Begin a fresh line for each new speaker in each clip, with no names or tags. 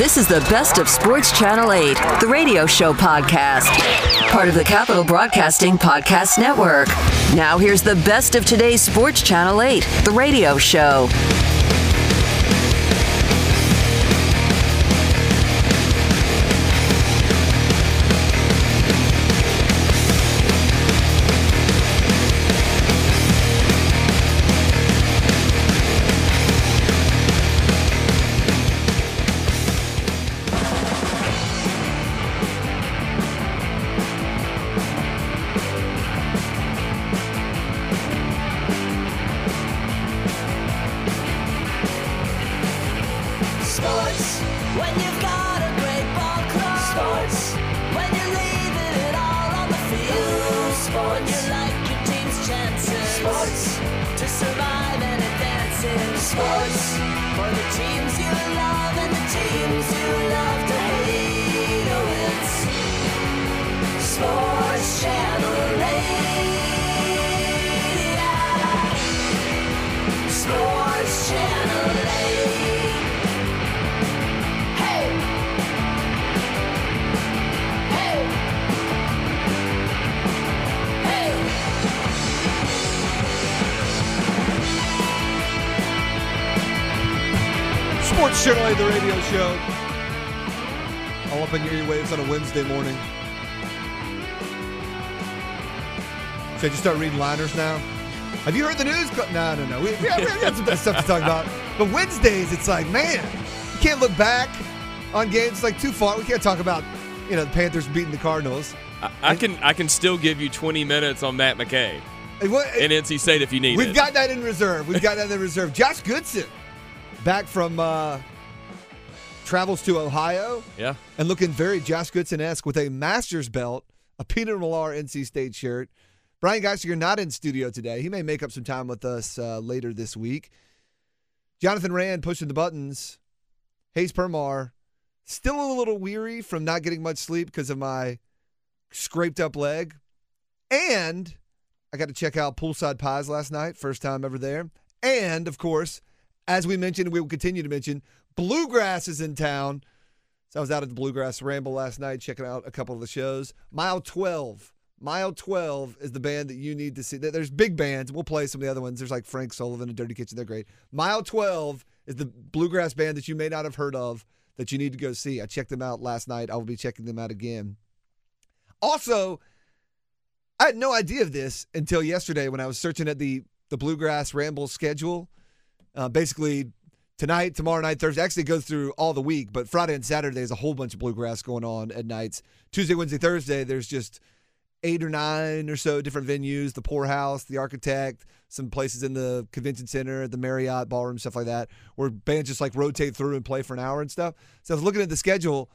This is the best of Sports Channel 8, the radio show podcast. Part of the Capital Broadcasting Podcast Network. Now, here's the best of today's Sports Channel 8, the radio show.
Sports Channel 8,
the radio show. All up in your earwaves on a Wednesday morning. Should I just start reading liners now? Have you heard the news? No, no, no. We, we, have, we have some stuff to talk about. But Wednesdays, it's like, man, you can't look back on games. It's like too far. We can't talk about, you know, the Panthers beating the Cardinals.
I, I can I can still give you 20 minutes on Matt McKay
what-
in NC State if you need it.
We've got that in reserve. We've got that in reserve. Josh Goodson, back from uh, travels to Ohio.
yeah.
and looking very Josh Goodson esque with a master's belt, a Peter Millar NC State shirt. Brian Geisinger, not in studio today. He may make up some time with us uh, later this week. Jonathan Rand pushing the buttons. Hayes Permar still a little weary from not getting much sleep because of my scraped up leg. And I got to check out Poolside Pies last night, first time ever there. And of course, as we mentioned, we will continue to mention, Bluegrass is in town. So I was out at the Bluegrass Ramble last night checking out a couple of the shows. Mile 12. Mile 12 is the band that you need to see. There- There's big bands. We'll play some of the other ones. There's like Frank Solivan and Dirty Kitchen. They're great. Mile 12 is the Bluegrass band that you may not have heard of that you need to go see. I checked them out last night. I will be checking them out again. Also, I had no idea of this until yesterday when I was searching at the the Bluegrass Ramble schedule. Uh, basically, tonight, tomorrow night, Thursday. Actually, goes through all the week, but Friday and Saturday there's a whole bunch of bluegrass going on at nights. Tuesday, Wednesday, Thursday, there's just eight or nine or so different venues: the Poorhouse, the Architect, some places in the Convention Center, the Marriott Ballroom, stuff like that, where bands just like rotate through and play for an hour and stuff. So I was looking at the schedule,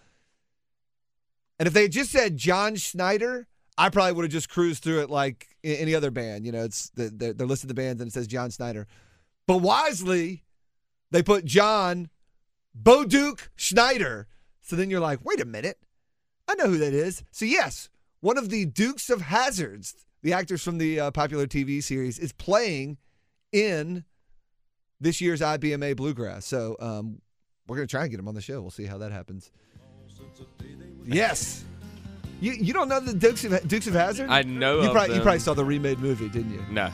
and if they just said John Schneider. I probably would have just cruised through it like any other band. You know, it's the, they're, they're listed the bands and it says John Schneider. But wisely, they put John Bo Duke Schneider. So then you're like, wait a minute. I know who that is. So, yes, one of the Dukes of Hazzards, the actors from the uh, popular TV series, is playing in this year's IBMA Bluegrass. So, um, we're going to try and get him on the show. We'll see how that happens. Yes. You, you don't know the Dukes of, Dukes of Hazzard?
I know
You
of
probably, you probably saw the remade movie, didn't you?
No.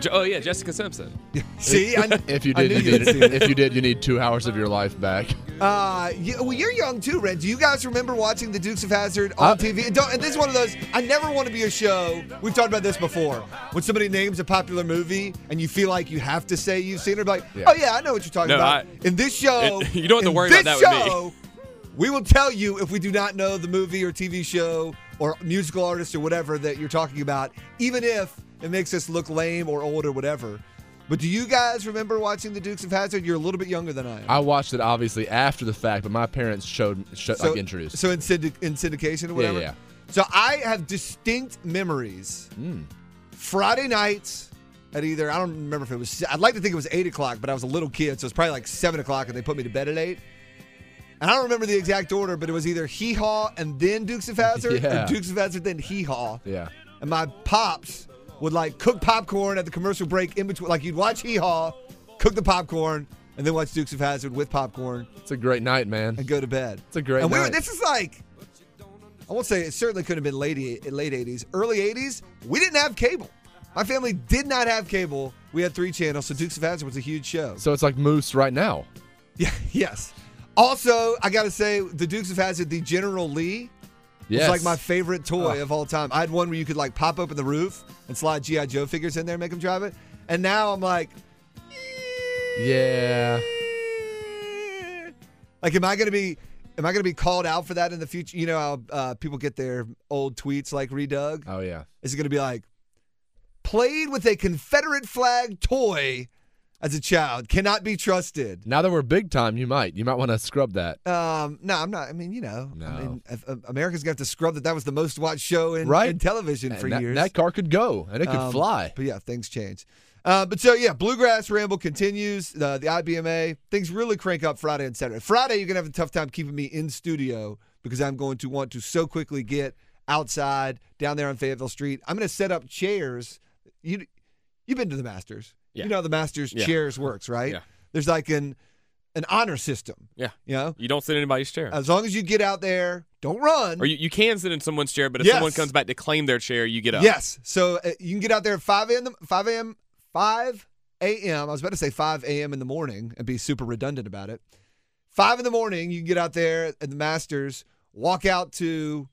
Je- Oh yeah, Jessica Simpson.
See, I,
If you
I
did,
knew
you
you had
need,
seen it.
if you did, you need two hours of your life back.
Uh, you, well, you're young too, Red. Do you guys remember watching the Dukes of Hazzard on
Uh,
TV? And, don't, and this is one of those. I never want to be a show. We've talked about this before. When somebody names a popular movie and you feel like you have to say you've seen it, like,
Yeah.
oh yeah, I know what you're talking
No,
about.
I-
in this show,
It- you don't have to
in
worry
this
about that with me.
show, We will tell you if we do not know the movie or TV show or musical artist or whatever that you're talking about, even if it makes us look lame or old or whatever. But do you guys remember watching the Dukes of Hazzard? You're a little bit younger than I am.
I watched it obviously after the fact, but my parents showed, showed like introduced.
So in, syndic- in syndication or whatever?
yeah.
So I have distinct memories.
Mm.
Friday nights at either, I don't remember if it was, I'd like to think it was 8 o'clock, but I was a little kid, so it's probably like 7 o'clock and they put me to bed at 8. And I don't remember the exact order, but it was either Hee Haw and then Dukes of Hazzard
Yeah.
or Dukes of Hazzard then Hee Haw.
yeah.
And my pops would like cook popcorn at the commercial break in between. Like you'd watch Hee Haw, cook the popcorn, and then watch Dukes of Hazzard with popcorn
It's a great night, man.
and go to bed.
It's a great
and we were, this is like, I won't say it certainly could have been late late eighties, early eighties. We didn't have cable. My family did not have cable. We had three channels, so Dukes of Hazzard was a huge show.
So it's like Moose right now.
Yeah, yes. Also, I got to say, the Dukes of Hazzard, the General Lee,
Yes.
was like my favorite toy
Oh.
of all time. I had one where you could like pop open the roof and slide GI Joe figures in there, and make them drive it. And now I'm like,
Yeah.
like, am I gonna be? Am I gonna be called out for that in the future? You know how uh, people get their old tweets like redug.
Oh yeah.
Is it gonna be like played with a Confederate flag toy as a child cannot be trusted?
Now that we're big time, you might. You might want to scrub that.
Um, no, I'm not. I mean, you know, I
No.
mean, if, if America's got to scrub that. That was the most watched show in,
Right.
in television for
And that,
years.
that car could go and it could
Um,
fly.
But yeah, things change. Uh, but so yeah, Bluegrass Ramble continues. Uh, the IBMA things really crank up Friday and Saturday. Friday, you're gonna have a tough time keeping me in studio because I'm going to want to so quickly get outside down there on Fayetteville Street. I'm gonna set up chairs. You you've been to the Masters.
Yeah.
You know how the Masters
Yeah.
chairs works, right?
Yeah.
There's like an an honor system.
Yeah.
You know,
You don't sit in anybody's chair.
as long as you get out there, don't run.
or you, you can sit in someone's chair, but if
Yes.
someone comes back to claim their chair, you get up.
Yes. So uh, you can get out there at 5 a.m. 5 a.m. 5 a.m. I was about to say 5 a.m. in the morning and be super redundant about it. 5 in the morning, you can get out there at the Masters, walk out to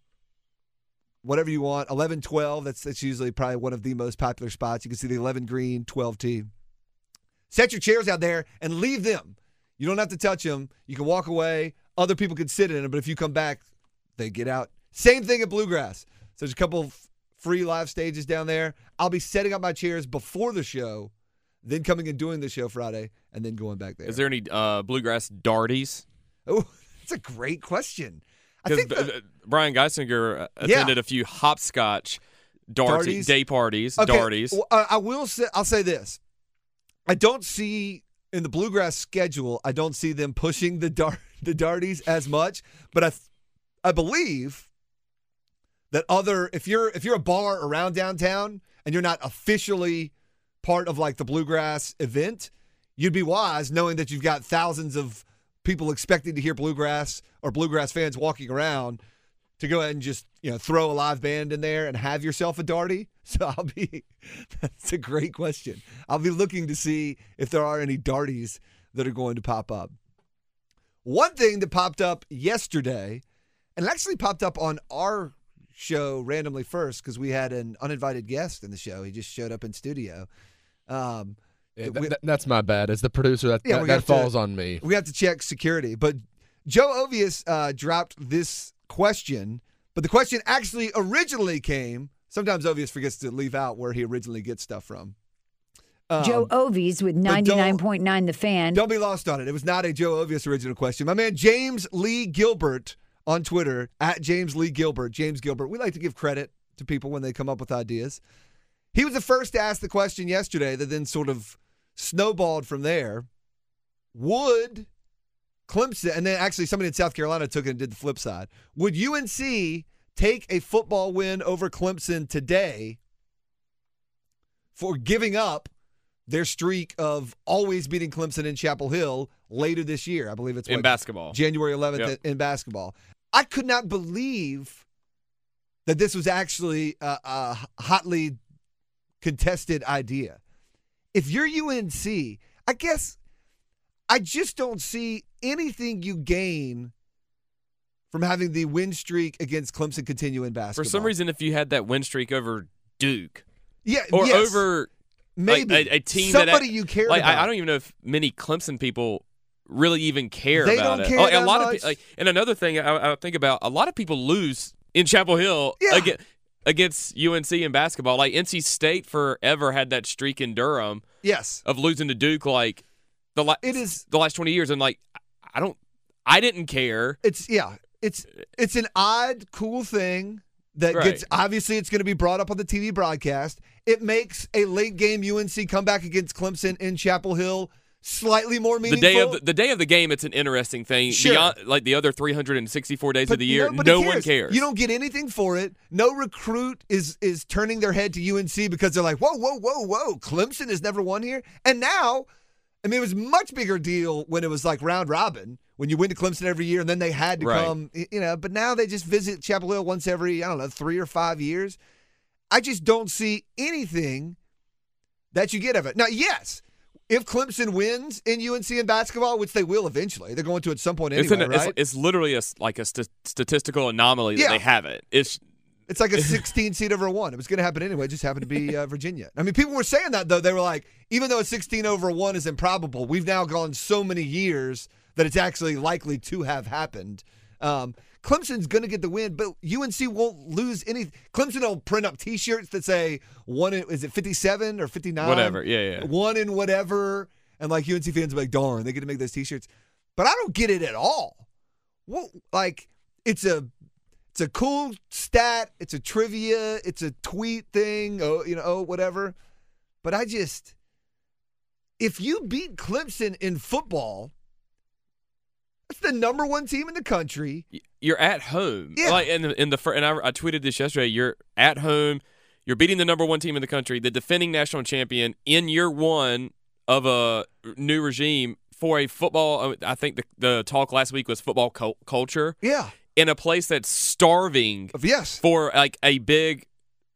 whatever you want, 11, 12. That's, that's usually probably one of the most popular spots. You can see the 11 green, 12 tee. Set your chairs out there and leave them. You don't have to touch them. You can walk away. Other people can sit in them, but if you come back, they get out. Same thing at Bluegrass. So there's a couple of free live stages down there. I'll be setting up my chairs before the show, then coming and doing the show Friday, and then going back there.
Is there any uh, bluegrass darties?
Oh, that's a great question. I
Because
think the-
Brian Geisinger uh,
Yeah.
attended a few hopscotch darty,
Darties?
day parties,
Okay,
darties.
well, I I will say I'll say this. I don't see in the bluegrass schedule. I don't see them pushing the dart the darties as much, but I I believe that other if you're if you're a bar around downtown and you're not officially part of like the bluegrass event, you'd be wise knowing that you've got thousands of people expecting to hear bluegrass or bluegrass fans walking around to go ahead and just you know throw a live band in there and have yourself a darty. So I'll be that's a great question. I'll be looking to see if there are any darties that are going to pop up. One thing that popped up yesterday, and it actually popped up on our show randomly first because we had an uninvited guest in the show. He just showed up in studio. Um,
Yeah,
we-
th- th- that's my bad. As the producer, that,
Yeah,
that, that
have to-
falls on me.
we have to check security. But Joe Ovies uh, dropped this question, but the question actually originally came. Sometimes Ovies forgets to leave out where he originally gets stuff from. Um,
Joe Ovies with 99.9 The Fan.
Don't be lost on it. It was not a Joe Ovies original question. My man James Lee Gilbert on Twitter at James Lee Gilbert. James Gilbert. We like to give credit to people when they come up with ideas. He was the first to ask the question yesterday that then sort of snowballed from there. Would Clemson, and then actually somebody in South Carolina took it and did the flip side. Would UNC take a football win over Clemson today for giving up their streak of always beating Clemson in Chapel Hill later this year? I believe it's
in
what,
basketball.
January 11th
Yep.
in basketball. I could not believe that this was actually a, a hotly contested idea. If you're UNC, I guess I just don't see anything you gain from having the win streak against Clemson continue in basketball.
For some reason, if you had that win streak over Duke
yeah,
or
yes,
over
maybe
like, a, a team that
somebody you care
like
about.
I, I don't even know if many Clemson people really even care
They
about it.
care
Oh, a lot
much.
of like, and another thing I, I think about a lot of people lose in Chapel Hill
Yeah.
against, against UNC in basketball. Like NC State forever had that streak in Durham
yes,
of losing to Duke like the la-
It is-
the last twenty years, and like I don't, I didn't care.
it's yeah, it's it's an odd, cool thing that
Right.
gets obviously it's going to be brought up on the TV broadcast. It makes a late game UNC comeback against Clemson in Chapel Hill slightly more meaningful.
The day of the, the day of the game, it's an interesting thing.
Sure.
Beyond like the other 364 days of the year, no one cares.
You don't get anything for it. No recruit is is turning their head to UNC because they're like, whoa, whoa, whoa, whoa. Clemson has never won here, and now I mean, it was much bigger deal when it was like round robin, when you went to Clemson every year and then they had to
Right.
come, you know, but now they just visit Chapel Hill once every, I don't know, three or five years. I just don't see anything that you get of it. Now, yes, if Clemson wins in UNC in basketball, which they will eventually, they're going to at some point anyway,
It's, an,
right?
it's, it's literally a, like a st- statistical anomaly that
Yeah.
they have it. It's
It's like a 16 seed over one. It was going to happen anyway. It just happened to be uh, Virginia. I mean, people were saying that though. They were like, even though a 16 over one is improbable, we've now gone so many years that it's actually likely to have happened. Um, Clemson's going to get the win, but UNC won't lose any. Clemson will print up T-shirts that say one. In, is it 57 or 59?
Whatever. Yeah, yeah.
One in whatever, and like UNC fans are like, darn, they get to make those T-shirts. But I don't get it at all. What like it's a it's a cool stat. It's a trivia. It's a tweet thing. Oh, you know, oh, whatever. But I just, if you beat Clemson in football, that's the number one team in the country.
you're at home.
Yeah.
Like in the, in the and I, I tweeted this yesterday. You're at home. You're beating the number one team in the country, the defending national champion, in year one of a new regime for a football. I think the, the talk last week was football cul- culture
Yeah.
In a place that's starving
Yes.
for like a big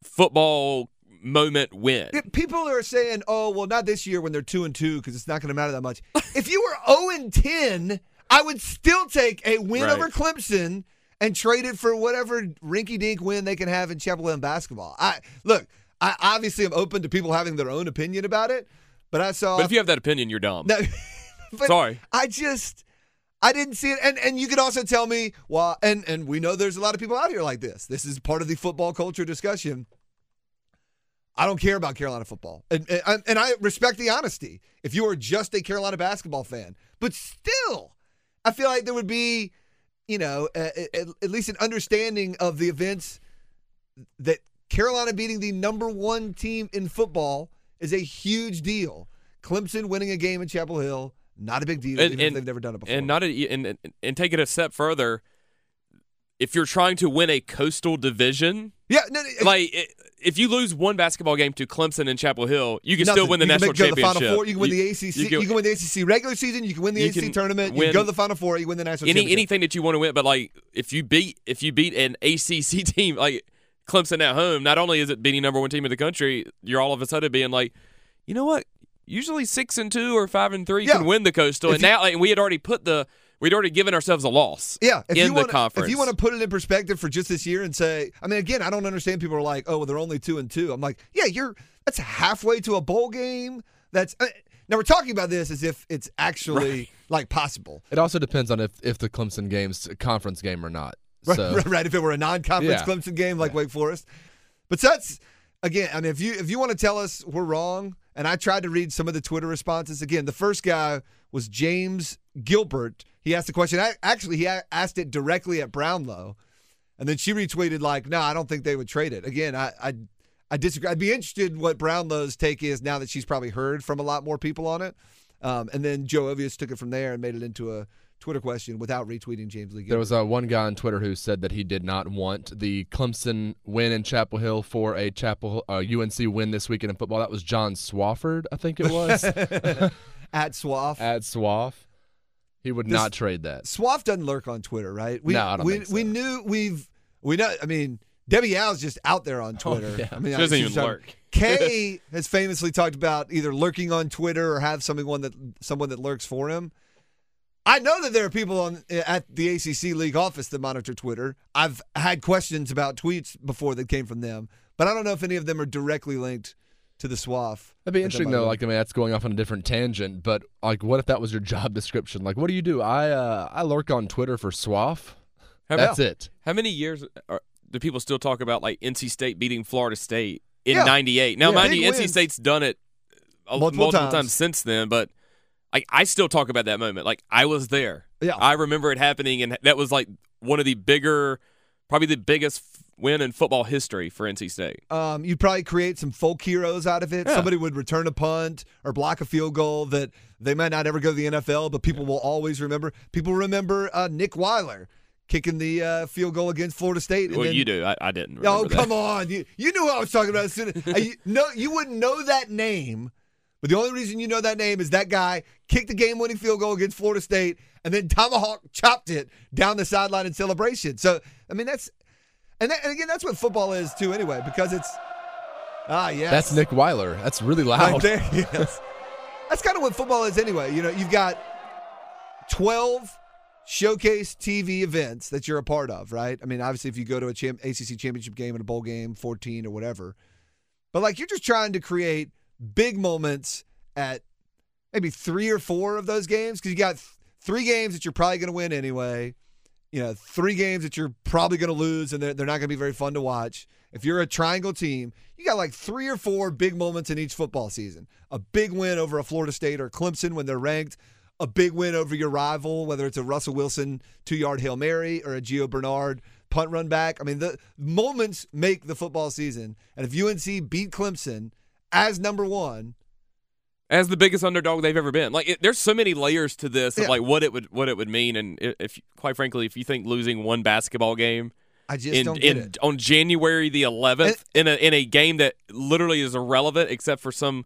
football moment win.
People are saying, "Oh, well, not this year when they're two and two because it's not going to matter that much." if you were zero and ten, I would still take a win
Right.
over Clemson and trade it for whatever rinky-dink win they can have in Chapel Hill basketball. I look, I obviously am open to people having their own opinion about it, but I saw.
But if you have that opinion, you're dumb.
No, but
Sorry.
I just I didn't see it. And and you could also tell me why and and we know there's a lot of people out here like this. This is part of the football culture discussion. I don't care about Carolina football. And and, and I respect the honesty. If you are just a Carolina basketball fan, but still I feel like there would be you know, a- a- at least an understanding of the events that Carolina beating the number one team in football is a huge deal. Clemson winning a game in Chapel Hill, not a big deal,
And-
even if they've never done it before.
and not a, and, and and take it a step further. If you're trying to win a coastal division,
yeah, no, no,
like i- if you lose one basketball game to Clemson and Chapel Hill, you can
nothing.
still win the
you can
national
to the. Final Four. You can win the ACC. You can, win the ACC regular season. You can win the
you
ACC
can
tournament. you
win
can go to the Final Four. You win the national
any
championship.
anything that you want to win. But like if you beat if you beat an ACC team like Clemson at home, not only is it beating number one team in the country, you're all of a sudden being like, you know what? Usually six and two or five and three
Yeah.
can win the coastal,
If
and
you-
now like, we had already put the we'd already given ourselves a loss.
Yeah, if
in
you
the
wanna,
conference.
If you want to put it in perspective for just this year and say, I mean, again, I don't understand. People are like, oh, well, they're only two and two. I'm like, yeah, you're that's halfway to a bowl game. That's uh, now we're talking about this as if it's actually like possible.
It also depends on if, if the Clemson game's a conference game or not.
Right,
So
right, right. If it were a non-conference
Yeah.
Clemson game like Wake Forest, but that's again. I mean, if you if you want to tell us we're wrong, and I tried to read some of the Twitter responses. Again, the first guy was James Gilbert. He asked the question. I, actually, he asked it directly at Brownlow, and then she retweeted like, "No, I don't think they would trade it." Again, I I, I disagree. I'd be interested in what Brownlow's take is now that she's probably heard from a lot more people on it. Um, and then Joe Ovies took it from there and made it into a Twitter question without retweeting James Lee. Gilbert.
There was uh, one guy on Twitter who said that he did not want the Clemson win in Chapel Hill for a Chapel uh, UNC win this weekend in football. That was John Swofford, I think it was,
at Swaff.
at Swaff. He would
This-
not trade that.
Swaff doesn't lurk on Twitter, right? We,
No, I don't
we,
think so.
We knew we've we know. I mean, Debbie Yow's just out there on Twitter.
yeah.
I mean,
She doesn't
she's
even
trying-
lurk.
Kay has famously talked about either lurking on Twitter or have someone that someone that lurks for him. I know that there are people on at the ACC league office that monitor Twitter. I've had questions about tweets before that came from them, but I don't know if any of them are directly linked to the Swaff.
That'd be interesting though. Like I mean, that's going off on a different tangent, but like, what if that was your job description? Like, what do you do? I uh, I lurk on Twitter for Swaff.
How,
That's it.
how many years are, do people still talk about like NC State beating Florida State in
Yeah.
'98? Now,
Yeah.
mind
Big
you, NC. State's done it a,
Multiple
multiple,
times.
times. since then, but I, I still talk about that moment. Like I was there.
Yeah.
I remember it happening, and that was like one of the bigger, probably the biggest f- win in football history for NC State.
Um, you'd probably create some folk heroes out of it.
Yeah.
Somebody would return a punt or block a field goal that they might not ever go to the NFL, but people will always remember. People remember uh, Nick Weiler kicking the uh, field goal against Florida State. and
well,
then-
you do. I, I didn't.
Oh,
Remember that.
come on! You you knew who I was talking about. As soon as, uh, you, no, you wouldn't know that name, But the only reason you know that name is that guy kicked the game winning field goal against Florida State and then Tomahawk chopped it down the sideline in celebration. So, I mean, that's, and, that, and again, that's what football is too, anyway, because it's, ah, yes.
That's Nick Weiler. That's really
Right
loud.
there, yes. That's kind of what football is anyway. You know, you've got 12 showcase TV events that you're a part of, right? I mean, obviously, if you go to a champ- ACC championship game and a bowl game, 14 or whatever, but like you're just trying to create big moments at maybe three or four of those games because you got th- three games that you're probably going to win anyway. You know, three games that you're probably going to lose and they're, they're not going to be very fun to watch. If you're a triangle team, you got like three or four big moments in each football season. A big win over a Florida State or Clemson when they're ranked. A big win over your rival, whether it's a Russell Wilson two yard Hail Mary or a Gio Bernard punt run back. I mean, the moments make the football season. And if UNC beat Clemson as number one,
as the biggest underdog they've ever been. Like, it, there's so many layers to this of
Yeah.
like what it would what it would mean, and i- if quite frankly, if you think losing one basketball game
I just
in,
don't get
in
it.
on January the 11th in a in a game that literally is irrelevant except for some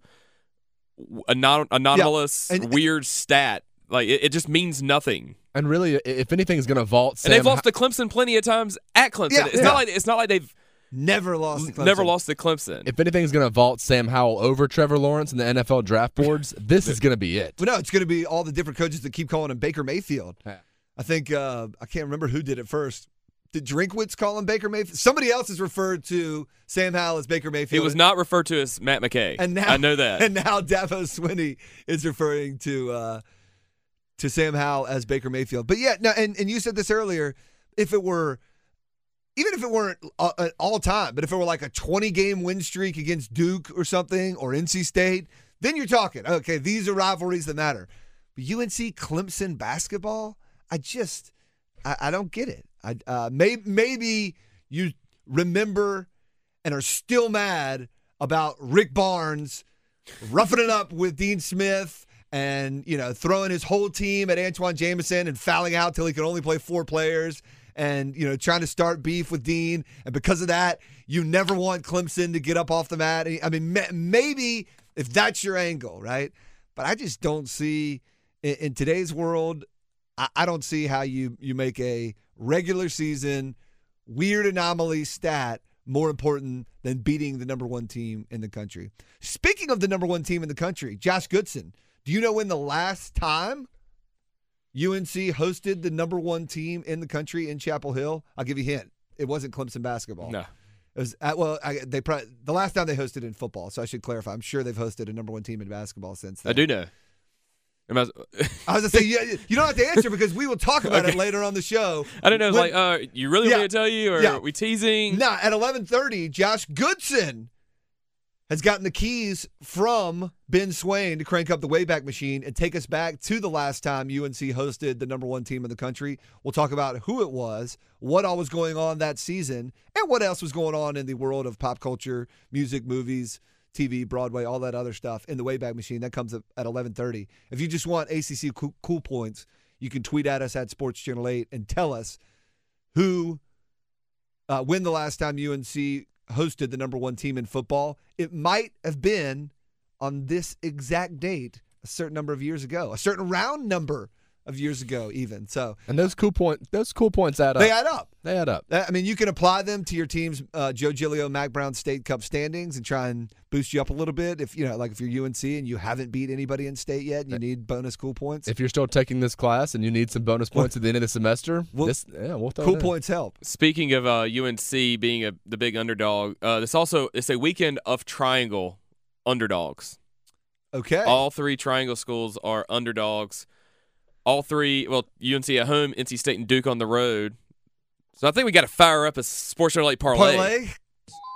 anon- anomalous
And-
weird stat, like it, it just means nothing.
And really, if anything is going to vault Sam,
and they've
Ho-
lost to Clemson plenty of times at Clemson.
Yeah,
it's
yeah.
not like it's not like they've
Never lost to Clemson.
never lost to Clemson.
if anything's going to vault Sam Howell over Trevor Lawrence in the NFL draft boards, this is going to be it.
But no, it's going to be all the different coaches that keep calling him Baker Mayfield.
Yeah.
I think uh, I can't remember who did it first. Did Drinkwitz call him Baker Mayfield? Somebody else has referred to Sam Howell as Baker Mayfield.
it was not referred to as Matt McKay.
and now
I know that.
And now Dabo Swinney is referring to uh, to Sam Howell as Baker Mayfield. But yeah, no, and and you said this earlier. If it were, even if it weren't uh, all time, but if it were like a 20 game win streak against Duke or something or NC State, then you're talking. Okay, these are rivalries that matter. But UNC Clemson basketball, I just I, I don't get it. I uh, may, maybe you remember and are still mad about Rick Barnes roughing it up with Dean Smith and you know throwing his whole team at Antawn Jamison and fouling out till he could only play four players and you know trying to start beef with Dean and because of that you never want Clemson to get up off the mat. I mean maybe if that's your angle, right? But I just don't see in, today's world. I, I don't see how you you make a regular season weird anomaly stat more important than beating the number one team in the country. Speaking of the number one team in the country, Josh Goodson, do you know when the last time UNC hosted the number one team in the country in Chapel Hill? I'll give you a hint. It wasn't Clemson basketball.
no.
It was at, well, I, they probably, the last time they hosted in football. So I should clarify. I'm sure they've hosted a number one team in basketball since. Then.
I do know. I,
I was gonna say you, you don't have to answer because we will talk about it later on the show.
I don't know. It's
When-
like, uh, you really
Yeah.
want me to tell you, or
Yeah.
are we teasing?
Nah, at 11:30, Josh Goodson has gotten the keys from Ben Swain to crank up the Wayback Machine and take us back to the last time UNC hosted the number one team in the country. We'll talk about who it was, what all was going on that season, and what else was going on in the world of pop culture, music, movies, TV, Broadway, all that other stuff in the Wayback Machine. That comes up at 11:30. If you just want ACC cool, cool points, you can tweet at us at Sports Channel 8 and tell us who uh, when the last time UNC hosted the number one team in football. It might have been on this exact date a certain number of years ago, a certain round number of years ago, even. So
And those cool point, those cool points add up.
they add up.
They add up.
I mean, you can apply them to your team's uh, Joe Giglio, Mack Brown State Cup standings and try and boost you up a little bit. If you know, like if you're UNC and you haven't beat anybody in state yet, and you need bonus cool points.
If you're still taking this class and you need some bonus points at the end of the semester,
Well,
this yeah, we'll throw
cool
it in.
points help.
Speaking of uh, UNC being a, the big underdog, uh, this also it's a weekend of triangle underdogs.
Okay.
All three triangle schools are underdogs. All three, well, UNC at home, NC State and Duke on the road. So I think we got to fire up a Sports Channel 8 parlay.
parlay.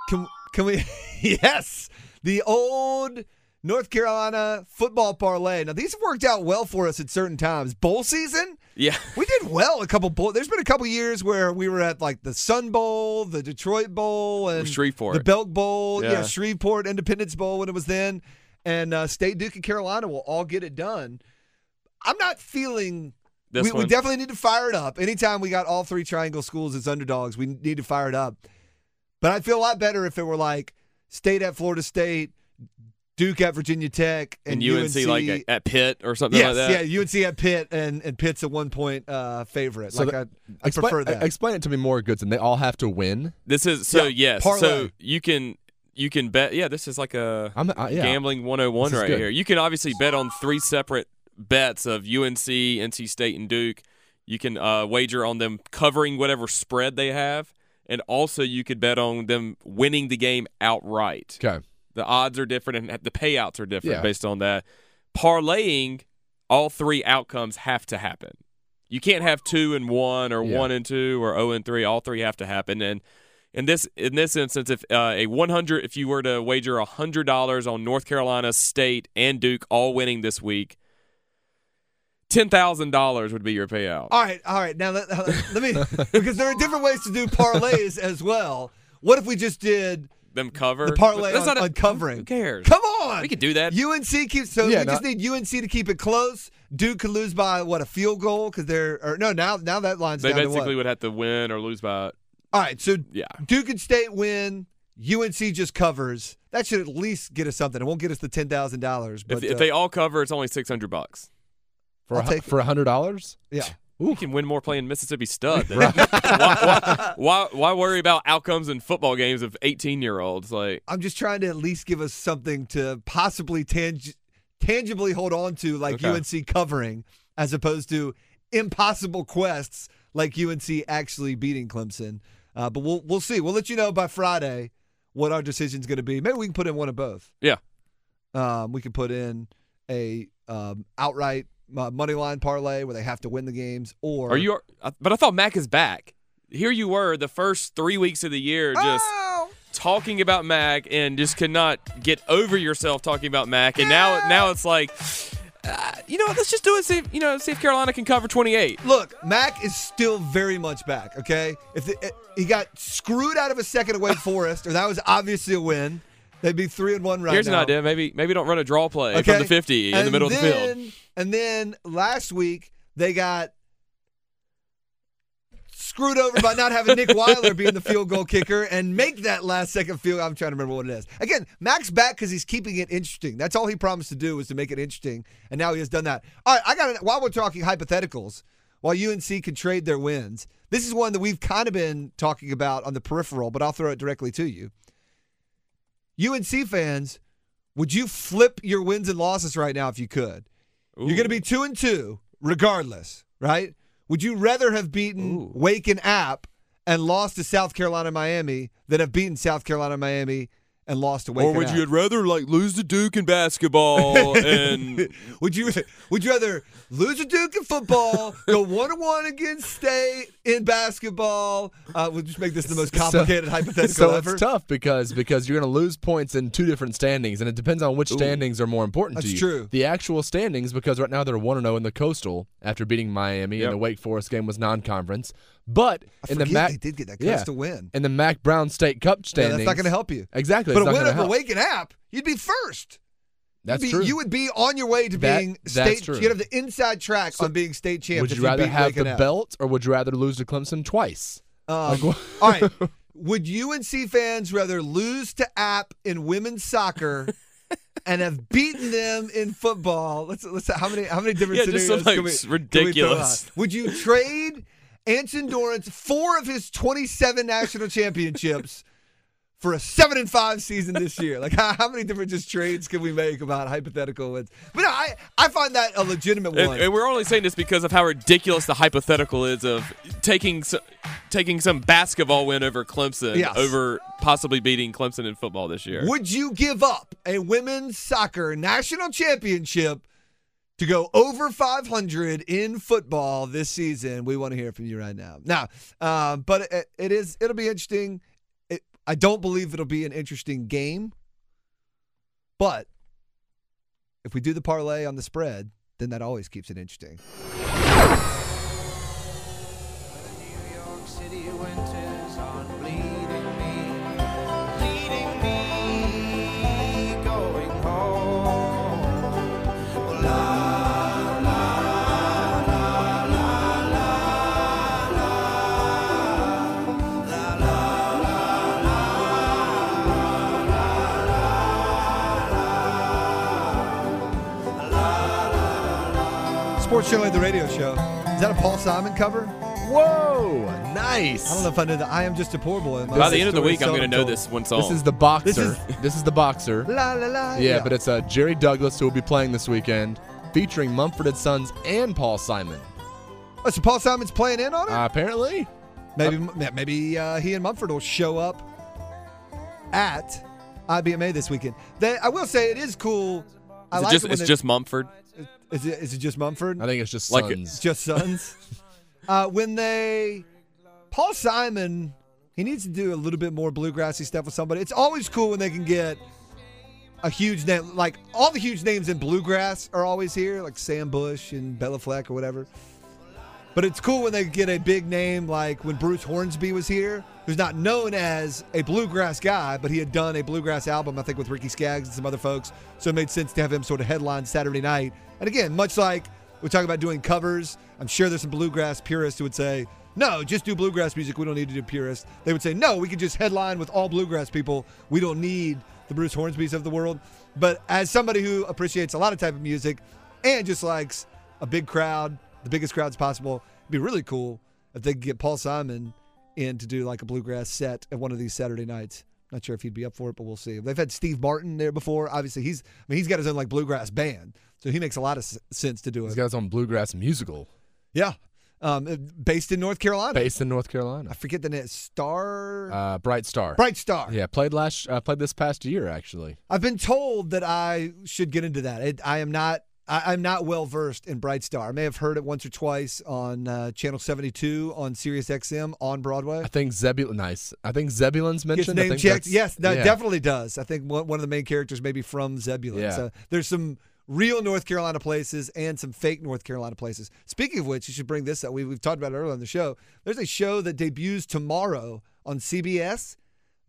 Can can we? yes, the old North Carolina football parlay. Now these have worked out well for us at certain times. Bowl season,
Yeah.
we did well. A couple bowl. There's been a couple years where we were at like the Sun Bowl, the Detroit Bowl, and
Shreveport.
the Belk Bowl. Yeah.
Yeah.
Shreveport Independence Bowl when it was then, and uh, State Duke and Carolina will all get it done. I'm not feeling
This
we, we definitely need to fire it up. Anytime we got all three triangle schools as underdogs, we need to fire it up. But I'd feel a lot better if it were like State at Florida State, Duke at Virginia Tech, and,
and, UNC, like at, at Pitt or something
yes,
like that.
yeah, UNC at Pitt, and and Pitt's a one point uh, favorite.
So
like
the-
I, I
explain,
prefer that.
explain it to me more, Goodson. They all have to win.
This is so
Yeah,
yes.
parlay.
So you can you can bet. Yeah, this is like a
I'm uh, yeah.
gambling 101 right
good.
here. You can obviously bet on three separate bets of UNC, NC State, and Duke. You can uh, wager on them covering whatever spread they have, and also you could bet on them winning the game outright.
Okay.
The odds are different, and the payouts are different
Yeah.
based on that. Parlaying, all three outcomes have to happen. You can't have two and one, or
Yeah.
one and two, or zero and three. All three have to happen, and in this in this instance, if uh, a 100, if you were to wager hundred dollars on North Carolina State and Duke all winning this week, ten thousand dollars would be your payout.
all right, all right. Now let, let me because there are different ways to do parlays as well. What if we just did
Them cover
the parlay
That's
on,
not a-
on covering?
Who cares?
Come on,
We could do that.
UNC keeps so
Yeah,
we just need UNC to keep it close. Duke could lose by what a field goal because they're or no now now that line's
They
down to
basically
what?
would have to win or lose by.
All right, so
Yeah.
Duke and State win. UNC just covers. That should at least get us something. It won't get us the ten thousand dollars, but
If, if
uh,
they all cover, it's only six hundred bucks.
For
I'll
a,
take
for a hundred dollars.
yeah.
You can win more playing Mississippi Stud. than- why, why, why, why worry about outcomes in football games of eighteen year olds? Like
I'm just trying to at least give us something to possibly tang- tangibly hold on to, like
Okay.
UNC covering, as opposed to impossible quests like UNC actually beating Clemson. Uh, but we'll we'll see. We'll let you know by Friday what our decision's going to be. Maybe we can put in one of both.
Yeah.
Um, we could put in a um, outright money line parlay where they have to win the games, or
Are you? But I thought Mack is back. Here you were the first three weeks of the year, just
Oh!
talking about Mack and just could not get over yourself talking about Mack. And now, now it's like, uh, you know, let's just do it. See, if, you know, see if Carolina can cover twenty eight.
Look, Mac is still very much back. Okay, if the, eh, he got screwed out of a second away Forest, or that was obviously a win, they'd be three and one right
Here's
now.
an idea. Maybe, maybe don't run a draw play
Okay,
from the fifty in
And
the middle of the field.
And then last week they got screwed over by not having Nick Weiler being the field goal kicker and make that last second field. I'm trying to remember what it is. Again, Max back because he's keeping it interesting. That's all he promised to do was to make it interesting, and now he has done that. All right, I got it. While we're talking hypotheticals, while UNC can trade their wins, this is one that we've kind of been talking about on the peripheral, but I'll throw it directly to you. UNC fans, would you flip your wins and losses right now if you could? You're going to be two and two, regardless, right? Would you rather have beaten
Ooh.
Wake and App and lost to South Carolina, Miami, than have beaten South Carolina, Miami, and lost to Wake?
Or would
App?
you rather like lose to Duke in basketball and
would you would you rather lose a Duke in football, go one on one against State in basketball? Uh, we'll just make this the most complicated hypothetical
So
ever.
it's tough because because you're going to lose points in two different standings, and it depends on which standings are more important to
That's
you.
true.
The actual standings, because right now they're one zero in the Coastal after beating Miami,
Yep.
and the Wake Forest game was non-conference. But
I
in the Mac,
they did get that
yeah,
coastal win.
in the Mack Brown State Cup
Yeah, that's not going to help you.
Exactly,
But
it's
a win over and App, you'd be first.
That's
be-
true.
You would be on your way to
That-
being
that's
state.
true.
You'd have the inside track on being state champ.
would you rather
beat
have the
App.
belt, or would you rather lose to Clemson twice?
Um,
Like,
all right. Would UNC fans rather lose to App in women's soccer and have beaten them in football? Let's let's how many how many different
Yeah, just
scenarios
some,
can we,
s-
can we
ridiculous.
Would you trade Anson Dorrance four of his 27 national championships for a seven and five season this year? Like how, how many different just trades can we make about hypothetical wins? But no, I I find that a legitimate
And,
one.
and we're only saying this because of how ridiculous the hypothetical is of taking so, taking some basketball win over Clemson
Yes.
over possibly beating Clemson in football this year.
Would you give up a women's soccer national championship to go over 500 in football this season? We want to hear from you right now. Now, um, but it, it is it'll be interesting. It, I don't believe it'll be an interesting game, but if we do the parlay on the spread, then that always keeps it interesting. Sports Channel, the radio show. Is that a Paul Simon cover?
Whoa, nice.
I don't know if I know that. I am just a poor boy.
By the end of the week, I'm going to know this one song.
This is the boxer.
This
This
is-
is, the boxer.
La la la.
Yeah, but it's uh, Jerry Douglas who will be playing this weekend, featuring Mumford and Sons and Paul Simon.
Oh, so Paul Simon's playing in on it.
Uh, apparently,
maybe yeah, maybe uh, he and Mumford will show up at IBMA this weekend. They, I will say it is cool. I
it
like
just,
it
it's
they-
just Mumford.
Is it, is it just Mumford?
I think it's just
Like-
Sons.
Just Sons. uh, when they Paul Simon, he needs to do a little bit more bluegrassy stuff with somebody. It's always cool when they can get a huge name. Like all the huge names in bluegrass are always here, like Sam Bush and Béla Fleck or whatever. But it's cool when they get a big name like when Bruce Hornsby was here, who's not known as a bluegrass guy, but he had done a bluegrass album, I think, with Ricky Skaggs and some other folks. So it made sense to have him sort of headline Saturday night. And again, much like we talk about doing covers, I'm sure there's some bluegrass purists who would say, no, just do bluegrass music. We don't need to do purists. They would say, no, we could just headline with all bluegrass people. We don't need the Bruce Hornsbys of the world. But as somebody who appreciates a lot of type of music and just likes a big crowd, the biggest crowds possible, it'd be really cool if they could get Paul Simon in to do like a bluegrass set at one of these Saturday nights. Not sure if he'd be up for it, but we'll see. They've had Steve Martin there before. Obviously, he's I mean he's got his own like bluegrass band, so he makes a lot of s- sense to do
He's
it.
got his own bluegrass musical
yeah, um, based in North Carolina.
based in North Carolina.
I forget the name. Star
Uh, Bright Star.
Bright Star.
Yeah, played last. Uh, played this past year actually.
I've been told that I should get into that. It, I am not. I, I'm not well versed in Bright Star. I may have heard it once or twice on uh, Channel 72 on Sirius XM on Broadway.
I think Zebulon. Nice. I think Zebulon's mentioned. I
name
think
checked. Yes, no,
yeah.
definitely does. I think one, one of the main characters may be from Zebulon.
Yeah.
So there's some real North Carolina places and some fake North Carolina places. Speaking of which, you should bring this up. We, we've talked about it earlier on the show. There's a show that debuts tomorrow on CBS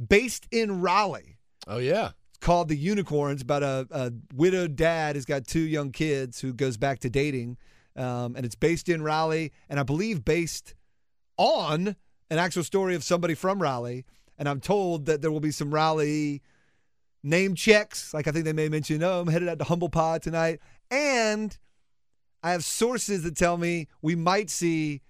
based in Raleigh.
Oh yeah.
Called The Unicorns about a, a widowed dad who's got two young kids who goes back to dating. Um, and it's based in Raleigh, and I believe based on an actual story of somebody from Raleigh. And I'm told that there will be some Raleigh name checks. Like I think they may mention, oh, I'm headed out to Humble Pod tonight. And I have sources that tell me we might see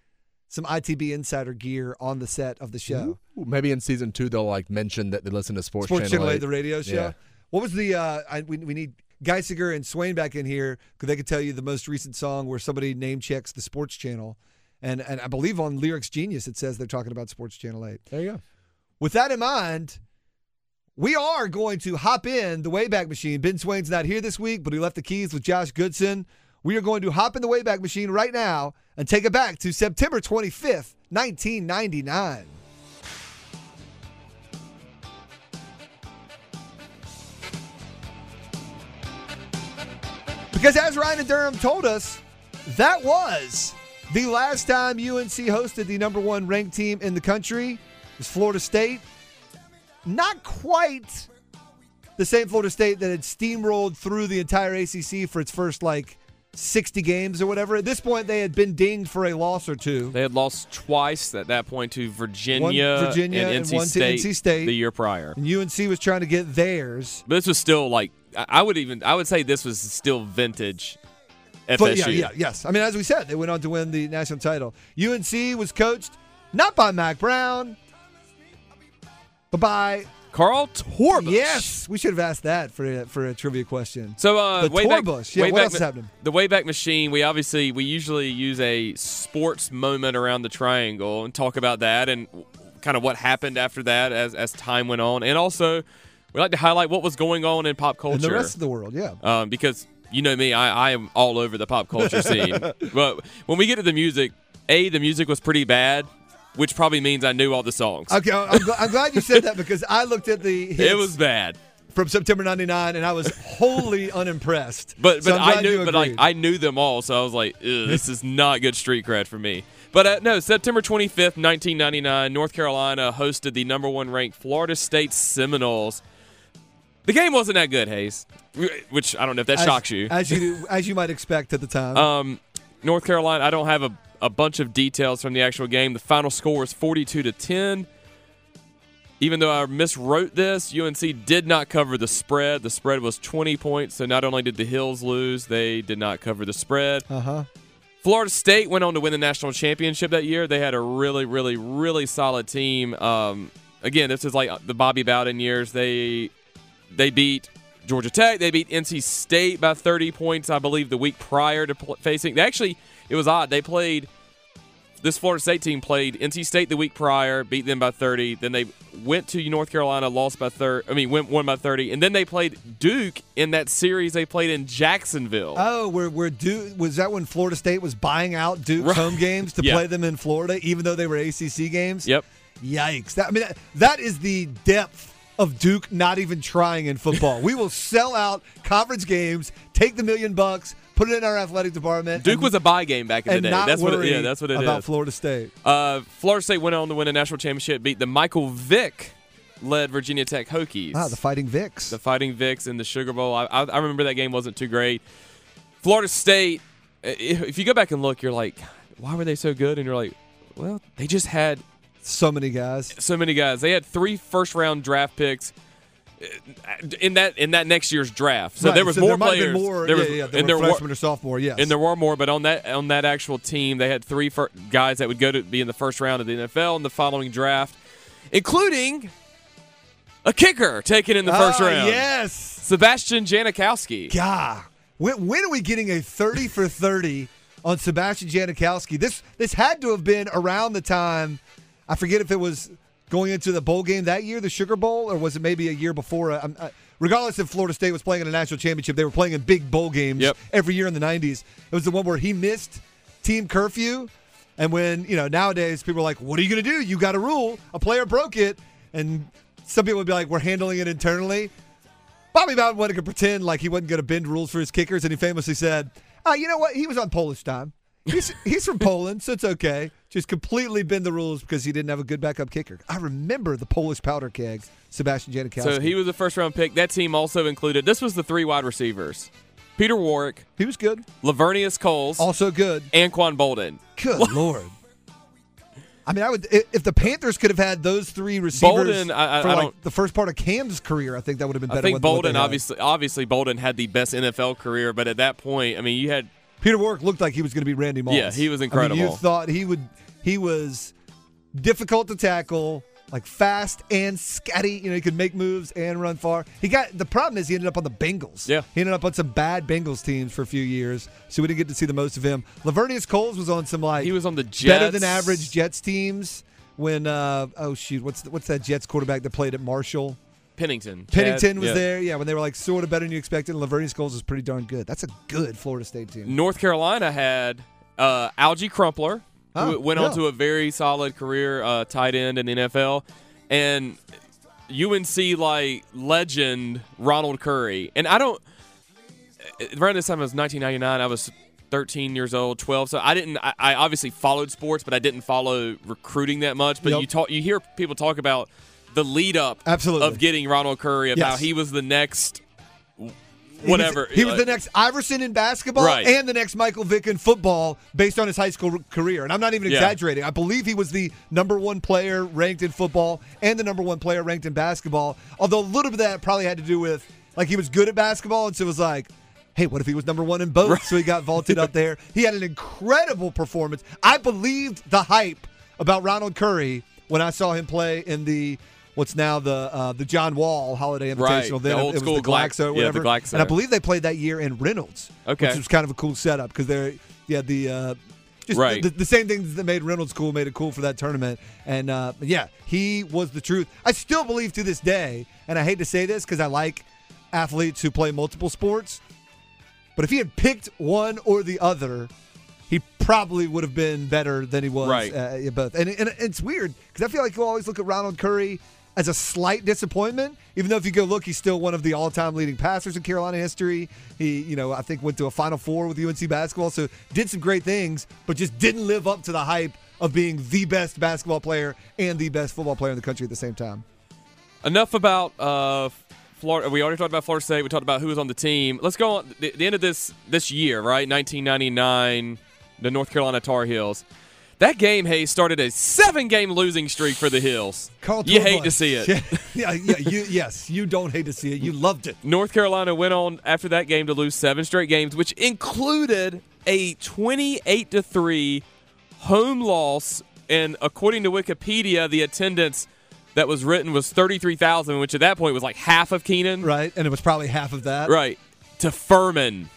some ITB insider gear on the set of the show.
Ooh, Maybe in season two they'll like mention that they listen to Sports,
Sports
Channel,
Channel 8,
8.
the radio show.
Yeah.
What was the? Uh, I, we, we need Geisinger and Swain back in here because they could tell you the most recent song where somebody name checks the Sports Channel, and and I believe on Lyrics Genius it says they're talking about Sports Channel 8.
There you go.
With that in mind, we are going to hop in the Wayback Machine. Ben Swain's not here this week, but he left the keys with Josh Goodson. We are going to hop in the Wayback Machine right now and take it back to September 25th, 1999. Because as Ryan and Durham told us, that was the last time UNC hosted the number one ranked team in the country. Was Florida State. Not quite the same Florida State that had steamrolled through the entire ACC for its first like 60 games or whatever. At this point, they had been dinged for a loss or two.
They had lost twice at that point to Virginia,
One Virginia
and
and
NC,
one to
State
NC State.
the year prior.
And UNC was trying to get theirs.
But this was still like I I would even I would say this was still vintage FSU.
But yeah, yeah, yes. I mean, as we said, they went on to win the national title. UNC was coached not by Mack Brown, but by
Carl Torbush.
yes. We should have asked that for a, for a trivia question.
So uh,
The
Wayback,
Torbush. Yeah, what
Wayback
else is happening?
The Wayback Machine. We obviously we usually use a sports moment around the triangle and talk about that and kind of what happened after that as as time went on, and also we like to highlight what was going on in pop culture.
And the rest of the world, yeah.
um, because you know me, I, I am all over the pop culture scene. but when we get to the music, a the music was pretty bad, which probably means I knew all the songs.
Okay, I'm, gl- I'm glad you said that because I looked at the hits
it was bad,
from September '99 and I was wholly unimpressed.
but
So
but I knew, but like. I knew them all, so I was like, this is not good street cred for me. But uh, no, September 25th, 1999, North Carolina hosted the number one ranked Florida State Seminoles. The game wasn't that good, Hayes, which I don't know if that
as,
shocks you.
as you as you might expect at the time.
Um, North Carolina. I don't have a, a bunch of details from the actual game. The final score was 42 to 10. Even though I miswrote this, UNC did not cover the spread. The spread was 20 points. So not only did the Hills lose, they did not cover the spread.
uh huh.
Florida State went on to win the national championship that year. They had a really, really, really solid team. Um, again, this is like the Bobby Bowden years. They they beat Georgia Tech. They beat NC State by 30 points, I believe, the week prior to pl- facing. They actually, it was odd. They played. This Florida State team played NC State the week prior, beat them by 30. Then they went to North Carolina, lost by 30. I mean, went won by 30, and then they played Duke in that series they played in Jacksonville.
Oh, where where Duke was that when Florida State was buying out Duke's
Right.
home games to play them in Florida, even though they were ACC games?
Yep.
Yikes! That, I mean, that, that is the depth of Duke not even trying in football. we will sell out conference games, take the million bucks, put it in our athletic department.
Duke
and,
was a buy game back in the day.
not
That's what. It, yeah, that's what it is.
about Florida State.
Uh, Florida State went on to win a national championship, beat the Michael Vick led Virginia Tech Hokies.
Ah, the Fighting Vicks.
the Fighting Vicks in the Sugar Bowl. I, I, I remember that game wasn't too great. Florida State, if you go back and look, you're like, why were they so good? And you're like, well, they just had
so many guys.
so many guys. They had three first round draft picks uh, in that in that next year's draft. So
Right,
there was
so
more
there
players.
more.
there was,
yeah, there
and
were
there were
freshman or sophomore. Yes,
and there were more, but on that on that actual team, they had three fir- guys that would go to be in the first round of the NFL in the following draft, including a kicker taken in the first
Ah,
round.
Yes.
Sebastian Janikowski.
God, when, when are we getting a 30 for 30 on Sebastian Janikowski? This this had to have been around the time. I forget if it was going into the bowl game that year, the Sugar Bowl, or was it maybe a year before? Um, uh, regardless if Florida State was playing in a national championship, they were playing in big bowl games
Yep.
every year in the 90s. It was the one where he missed team curfew. And when, you know, nowadays people are like, what are you going to do? You got a rule. A player broke it. And some people would be like, we're handling it internally. Bobby Bowden wanted to pretend like he wasn't going to bend rules for his kickers, and he famously said, "Ah, you know what? He was on Polish time. He's he's from Poland, so it's okay. Just completely bend the rules because he didn't have a good backup kicker." I remember the Polish powder keg, Sebastian Janikowski.
So he was a first round pick. That team also included. This was the three wide receivers: Peter Warrick,
he was good,
Laveranues Coles,
also good.
Anquan Boldin.
Good lord. I mean, I would if the Panthers could have had those three receivers
Boldin, I- I-
for like the first part of Cam's career. I think that would have been better.
I think
Boldin
obviously obviously Boldin had the best NFL career, but at that point, I mean, you had
Peter Warrick looked like he was going to be Randy Moss.
Yeah, he was
I mean, you thought he would. He was difficult to tackle, like fast and scatty. You know, he could make moves and run far. He got the problem is he ended up on the Bengals.
Yeah.
he ended up on some bad Bengals teams for a few years, so we didn't get to see the most of him. Laveranues Coles was on some like
he was on the Jets.
better than average Jets teams. When uh oh shoot what's what's that Jets quarterback that played at Marshall
Pennington.
Pennington
Chad-
was
yeah.
there yeah when they were like sort of better than you expected and Laveranues Coles was pretty darn good that's a good Florida State team
North Carolina had uh, Alge Crumpler,
Oh,
who went
yeah.
on to a very solid career, uh, tight end in the NFL, and UNC like legend Ronald Curry. And I don't. Around this time, it was 1999. I was 13 years old, 12. So I didn't. I, I obviously followed sports, but I didn't follow recruiting that much. But
Yep.
you talk, you hear people talk about the lead up
Absolutely.
of getting Ronald Curry about
Yes.
he was the next
He was-
whatever.
He was,
Uh,
the next Iverson in basketball
Right.
and the next Michael Vick in football based on his high school career. And I'm not even
Yeah.
exaggerating. I believe he was the number one player ranked in football and the number one player ranked in basketball. Although a little bit of that probably had to do with like he was good at basketball, and so it was like, hey, what if he was number one in both? So he got vaulted up there. He had an incredible performance. I believed the hype about Ronald Curry when I saw him play in the. What's now the uh, the John Wall Holiday
Right.
Invitational?
The
Then
old
it was
school
the
Glax-
Glaxo, or
yeah, the
whatever.
Glaxo.
And I believe they played that year in Reynolds,
Okay.
which was kind of a cool setup because they're yeah the uh, just
Right.
the, the same things that made Reynolds cool made it cool for that tournament. And uh, yeah, he was the truth. I still believe to this day, and I hate to say this because I like athletes who play multiple sports, but if he had picked one or the other. He probably would have been better than he was
Right.
uh, at both. And, and it's weird because I feel like you always look at Ronald Curry as a slight disappointment, even though if you go look, he's still one of the all-time leading passers in Carolina history. He, you know, I think went to a Final Four with UNC basketball, so did some great things, but just didn't live up to the hype of being the best basketball player and the best football player in the country at the same time.
Enough about uh, Florida. We already talked about Florida State. We talked about who was on the team. Let's go on the, the end of this this year, right? 1999, the North Carolina Tar Heels. That game, hey, started a seven-game losing streak for the Hills. You hate to see it.
Yeah, yeah, yeah, you, yes, you don't hate to see it. You loved it.
North Carolina went on after that game to lose seven straight games, which included a 28 to 3 home loss and according to Wikipedia the attendance that was written was 33,000 which at that point was like half of Kenan.
Right, and it was probably half of that.
Right. To Furman.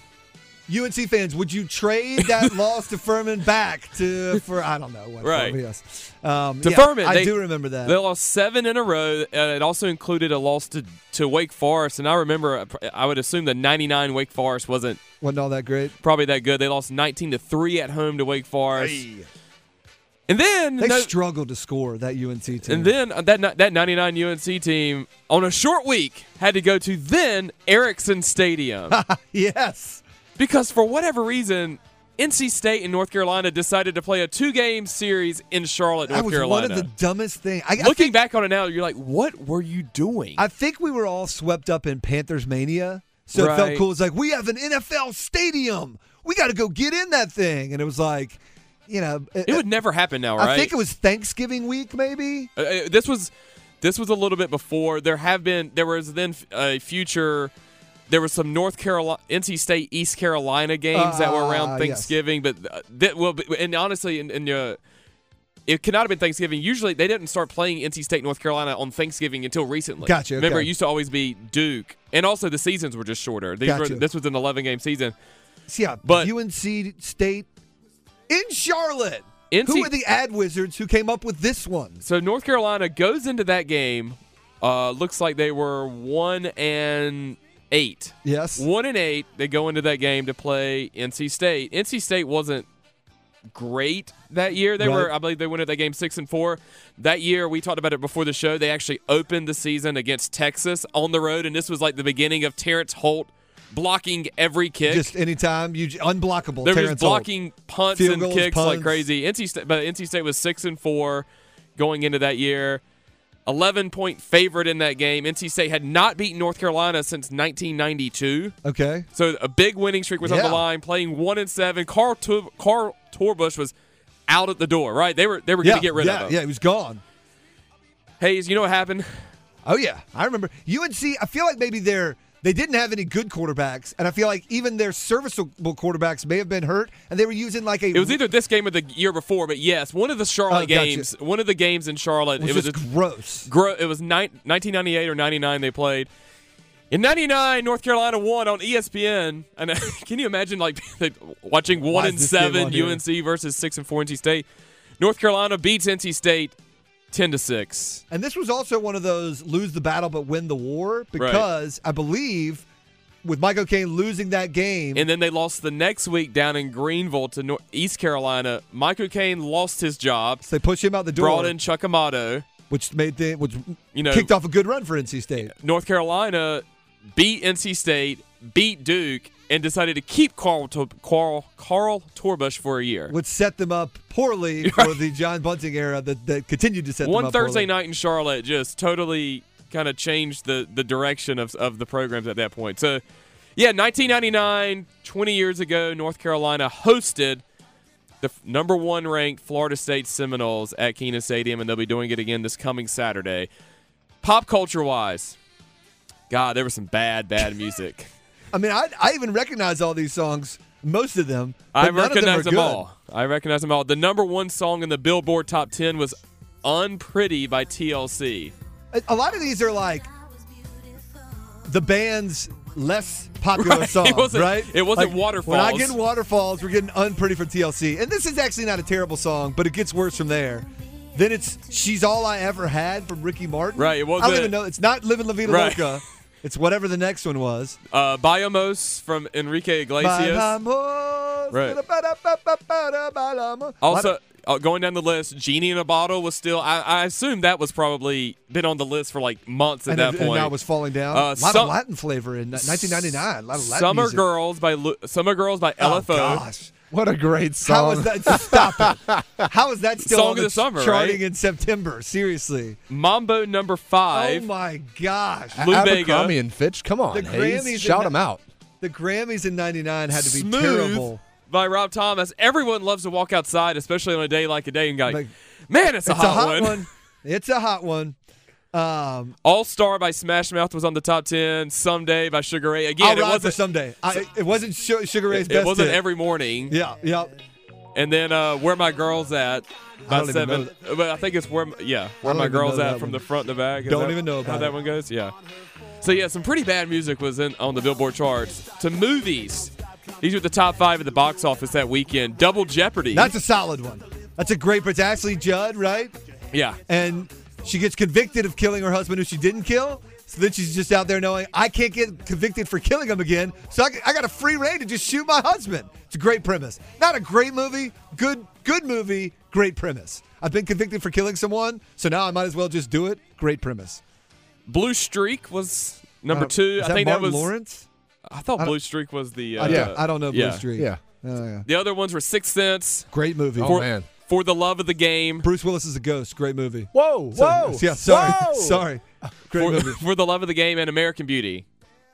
UNC fans, would you trade that loss to Furman back to for I don't know what?
Right.
Yes. Um,
To
yeah,
Furman.
I
they-
do remember that.
They lost seven in a row. Uh, it also included a loss to, to Wake Forest. And I remember, I would assume the 99 Wake Forest wasn't
Wasn't all that great.
probably that good. They lost 19 to 3 at home to Wake Forest. And then
They
no-
struggled to score that UNC team.
and then uh, that that 99 UNC team on a short week had to go to then Ericsson Stadium
yes,
because for whatever reason NC State and North Carolina decided to play a two-game series in Charlotte, North
that was
Carolina.
one of the dumbest things. I, I
Looking
think,
back on it now, you're like, what were you doing?
I think we were all swept up in Panthers mania, so it felt cool. It's like we have an NFL stadium. We got to go get in that thing, and it was like, you know,
it would never happen now, right?
I think it was Thanksgiving week, maybe.
Uh, uh, this was this was a little bit before. There have been there was then a future. There was some North Carolina, NC State, East Carolina games that were
Ah,
around
yes.
Thanksgiving, but uh, that well, and honestly, in, in uh, it could not have been Thanksgiving. Usually, they didn't start playing NC State, North Carolina on Thanksgiving until recently.
Gotcha,
Remember,
okay.
it used to always be Duke, and also the seasons were just shorter. These
Gotcha.
were, this was an 11 game season.
Yeah,
But-
UNC State in Charlotte.
NC
Who are the ad wizards who came up with this one?
So North Carolina goes into that game. Uh, looks like they were one and eight.
Yes.
One and eight. They go into that game to play NC State. NC State wasn't great that year. They were, I believe, they went into that game six and four. That year, we talked about it before the show. They actually opened the season against Texas on the road, and this was like the beginning of Terrence Holt blocking every kick.
Just anytime you unblockable.
They were
Terrence
just
Holt.
blocking punts
Field
and
goals,
kicks like crazy. NC State, but NC State was six and four going into that year. Eleven point favorite in that game. NC State had not beaten North Carolina since 1992,
Okay.
so a big winning streak was on the line. Playing one and seven. Carl Tur- Carl Torbush was out at the door. Right? They were they were
Yeah,
going to get rid
yeah,
of him.
yeah, he was gone.
Hayes, you know what happened?
Oh yeah, I remember UNC. I feel like maybe they're they didn't have any good quarterbacks, and I feel like even their serviceable quarterbacks may have been hurt, and they were using like a.
It was either this game or the year before, but yes, one of the Charlotte
Oh, gotcha.
games, one of the games in Charlotte,
was
it was
just
a
gross.
Gro- it was nine, 1998 or 99 they played. In 99, North Carolina won on ESPN. And uh, can you imagine like watching 1
Why
and
is this game
7
on?
UNC versus 6 and 4 NC State? North Carolina beats NC State 10 to 6.
And this was also one of those lose the battle but win the war because I believe with Mike O'Cain losing that game,
And then they lost the next week down in Greenville to Nor- East Carolina. Mike O'Cain lost his job, So
they pushed him out the door,
brought in Chuck Amato.
which made the which
You know,
kicked off a good run for NC State.
North Carolina beat NC State, beat Duke, and decided to keep Carl Carl Carl Torbush for a year.
Which set them up poorly for the John Bunting era that, that continued to set them up.
One Thursday
poorly.
night in Charlotte just totally kind of changed the the direction of of the programs at that point. So, yeah, 1999, 20 years ago, North Carolina hosted the f- number one ranked Florida State Seminoles at Kenan Stadium, and they'll be doing it again this coming Saturday. Pop culture wise, God, there was some bad, bad music.
I mean, I, I even recognize all these songs, most of them.
I
them,
recognize them,
good.
all. I recognize them all. The number one song in the Billboard Top 10 was "Unpretty" by TLC.
A- lot of these are like the band's less popular
Right. It
songs,
wasn't-
right?
it wasn't
Like,
Waterfalls.
When I get Waterfalls, we're getting Unpretty from TLC. And this is actually not a terrible song, but it gets worse from there. Then it's She's All I Ever Had from Ricky Martin.
Right, it wasn't.
I don't even know. It's not Living La Vida
Right.
Loca. It's whatever the next one was.
Uh, Bailamos from Enrique Iglesias. Right. Also, uh, going down the list, Genie in a Bottle was still. I, I assume that was probably been on the list for like months at
and,
that
it-
point.
and now was falling down.
Uh,
a lot
some-
of Latin flavor in 1999. A lot of Latin
Summer
music.
Girls by Lu- Summer Girls by LFO.
Oh, gosh.
What a great
How
song.
is that? Stop it. How is that still
Song
on
of
the,
the summer,
charting
right?
in September? Seriously.
Mambo number five.
Oh my gosh.
Lou Bega.
Abercrombie and Fitch, come on,
The
Hayes.
Grammys
shout them out.
The Grammys in '99 had to be
Smooth
terrible.
by Rob Thomas. Everyone loves to walk outside, especially on a day like a day and go,
Like,
man, it's a,
It's
hot,
a hot
one.
one. It's a hot one. Um,
All Star by Smash Mouth was on the top ten. Someday by Sugar Ray. Again,
I'll
it wasn't.
someday. I, it wasn't Su- Sugar Ray's
It,
best.
it wasn't
hit.
every morning.
Yeah, yeah.
And then uh, Where My Girls At by
don't even know
seven. But I think it's where yeah, Where My Girls At from
one.
the front to back. Is
Don't
that
even know
how
about
that
it.
one goes. Yeah. So yeah, some pretty bad music was in on the Billboard charts. To movies, these were the top five at the box office that weekend. Double Jeopardy.
That's a solid one. That's a great. But It's Ashley Judd, right?
yeah.
And she gets convicted of killing her husband, who she didn't kill. So then she's just out there knowing I can't get convicted for killing him again. So I, I got a free reign to just shoot my husband. It's a great premise. Not a great movie. Good, good movie. Great premise. I've been convicted for killing someone, so now I might as well just do it. Great premise.
Blue Streak was number
Uh,
two.
is
I
that
think
Martin
that was.
Lawrence.
I thought
I
Blue Streak was the.
I
Uh,
don't- I don't know Blue
yeah.
Street.
Yeah.
Oh, yeah.
The other ones were Sixth Sense.
Great movie.
Oh,
For,
man.
For the love of the game.
Bruce Willis is a ghost. Great movie.
Whoa,
So-
whoa.
yeah, sorry,
whoa.
sorry. Great
For,
movie.
for the love of the game and American Beauty.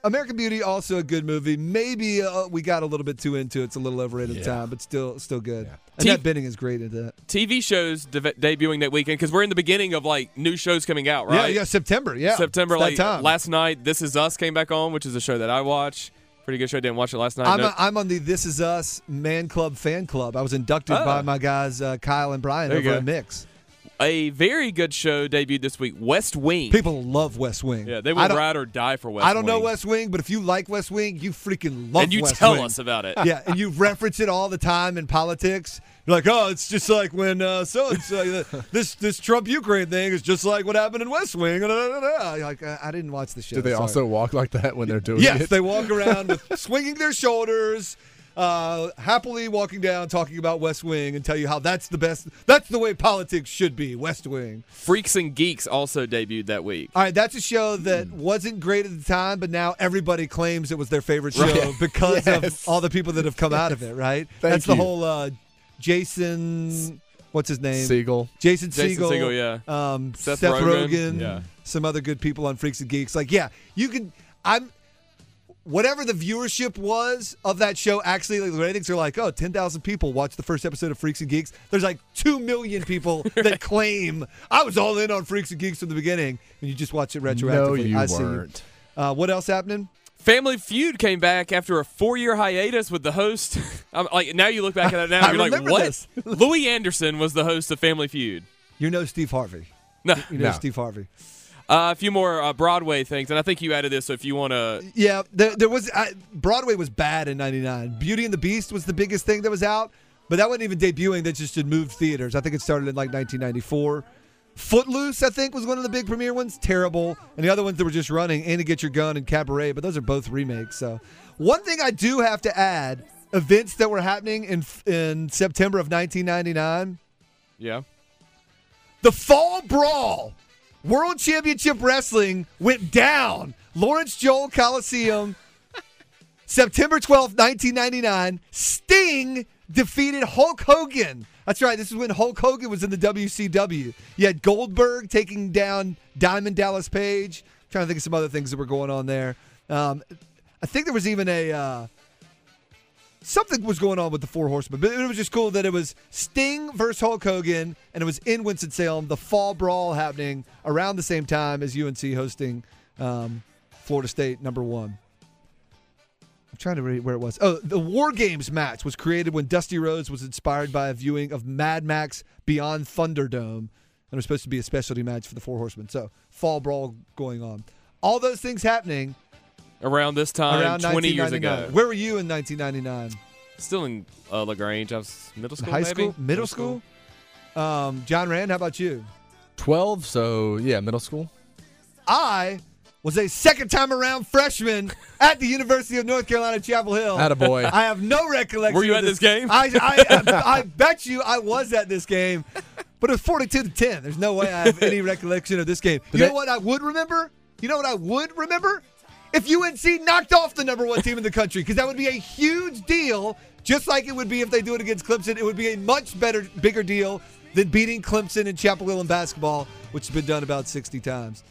American Beauty also a good movie. Maybe uh, we got a little bit too into it. It's a little overrated at the time, but still, still good. And
T-
Annette Bening is great at that.
TV shows de- debuting that weekend because we're in the beginning of like new shows coming out, right?
Yeah, yeah, September. Yeah,
September,
It's that
like
time.
last night, This Is Us came back on, which is a show that I watch. Pretty good show. I didn't watch it last night.
I'm,
No-
a, I'm on the This Is Us Man Club fan club. I was inducted
Oh.
by my guys uh, Kyle and Brian
There
over at Mix.
A very good show debuted this week, West Wing.
People love West Wing.
yeah, they
would
will ride or die for West
I don't know West Wing, but if you like West Wing, you freaking love
and you
West
tell
Wing.
us about it.
yeah, and you reference it all the time in politics. You're like, oh, it's just like when uh, so and so this this Trump Ukraine thing is just like what happened in West Wing. And, uh, uh, uh. Like, I, I didn't watch the show.
Do they
sorry.
also walk like that when they're doing
Yes,
it?
they walk around with swinging their shoulders, uh, happily walking down, talking about West Wing, and tell you how that's the best. That's the way politics should be. West Wing.
Freaks and Geeks also debuted that week.
All right, that's a show that wasn't great at the time, but now everybody claims it was their favorite show
Right.
because
Yes.
of all the people that have come out of it. Right?
Thank
that's the whole uh, Jason. What's his name?
Siegel.
Jason
Jason
Segel,
Segel, yeah.
um,
Seth
Seth,
Rogen,
Rogen,
yeah.
some other good people on Freaks and Geeks. Like, yeah, you can. I'm whatever the viewership was of that show. Actually, like, the ratings are like, oh, 10,000 people watched the first episode of Freaks and Geeks. There's like two million people that claim I was all in on Freaks and Geeks from the beginning, and you just watch it retroactively.
No, you
I see
weren't.
Uh, what else happening?
Family Feud came back after a four-year hiatus with the host. I'm like now you look back at it now,
I
you're like, what?
this.
Louie Anderson was the host of Family Feud.
You know Steve Harvey.
No,
You know
No.
Steve Harvey.
Uh, a few more uh, Broadway things, and I think you added this. So if you want to,
Yeah, there, there was I, Broadway was bad in '99. Beauty and the Beast was the biggest thing that was out, but that wasn't even debuting. That just had moved theaters. I think it started in like 1994. Footloose, I think, was one of the big premiere ones. Terrible, and the other ones that were just running, and to Get Your Gun and Cabaret, but those are both remakes. So, one thing I do have to add: events that were happening in in September of 1999.
yeah,
The Fall Brawl, World Championship Wrestling went down. Lawrence Joel Coliseum, September 12th, 1999. Sting defeated Hulk Hogan. That's right. This is when Hulk Hogan was in the WCW. You had Goldberg taking down Diamond Dallas Page. trying to think of some other things that were going on there. Um, I think there was even a. Uh, something was going on with the Four Horsemen, but it was just cool that it was Sting versus Hulk Hogan, and it was in Winston Salem. The Fall Brawl happening around the same time as UNC hosting um, Florida State number one. I'm trying to read where it was. Oh, the War Games match was created when Dusty Rhodes was inspired by a viewing of Mad Max Beyond Thunderdome, and it was supposed to be a specialty match for the Four Horsemen. So Fall Brawl going on. All those things happening
around this time,
around
20 years
1999.
ago.
Where were you in 1999?
Still in uh, Lagrange. I was middle school,
High
maybe?
school, middle school. Um, John Rand, how about you?
12, so yeah, middle school.
I was a second time around freshman at the University of North Carolina, Chapel Hill.
Attaboy.
I have no recollection.
Were you
of
at this game?
I, I, I, bet you I was at this game, but it was 42 to 10. There's no way I have any recollection of this game. You know
they-
what I would remember? You know what I would remember? If UNC knocked off the number one team in the country, because that would be a huge deal, just like it would be if they do it against Clemson. It would be a much better, bigger deal than beating Clemson in Chapel Hill in basketball, which has been done about 60 times.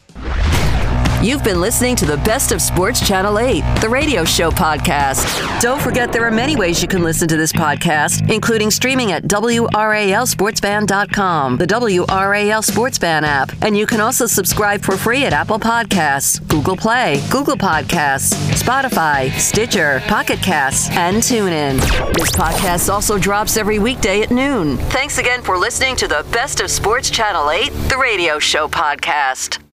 You've been listening to the Best of Sports Channel 8, the radio show podcast. Don't forget there are many ways you can listen to this podcast, including streaming at WRALSportsFan.com, the WRAL Sports Fan app, and you can also subscribe for free at Apple Podcasts, Google Play, Google Podcasts, Spotify, Stitcher, Pocket Casts, and TuneIn. This podcast also drops every weekday at noon. Thanks again for listening to the Best of Sports Channel 8, the radio show podcast.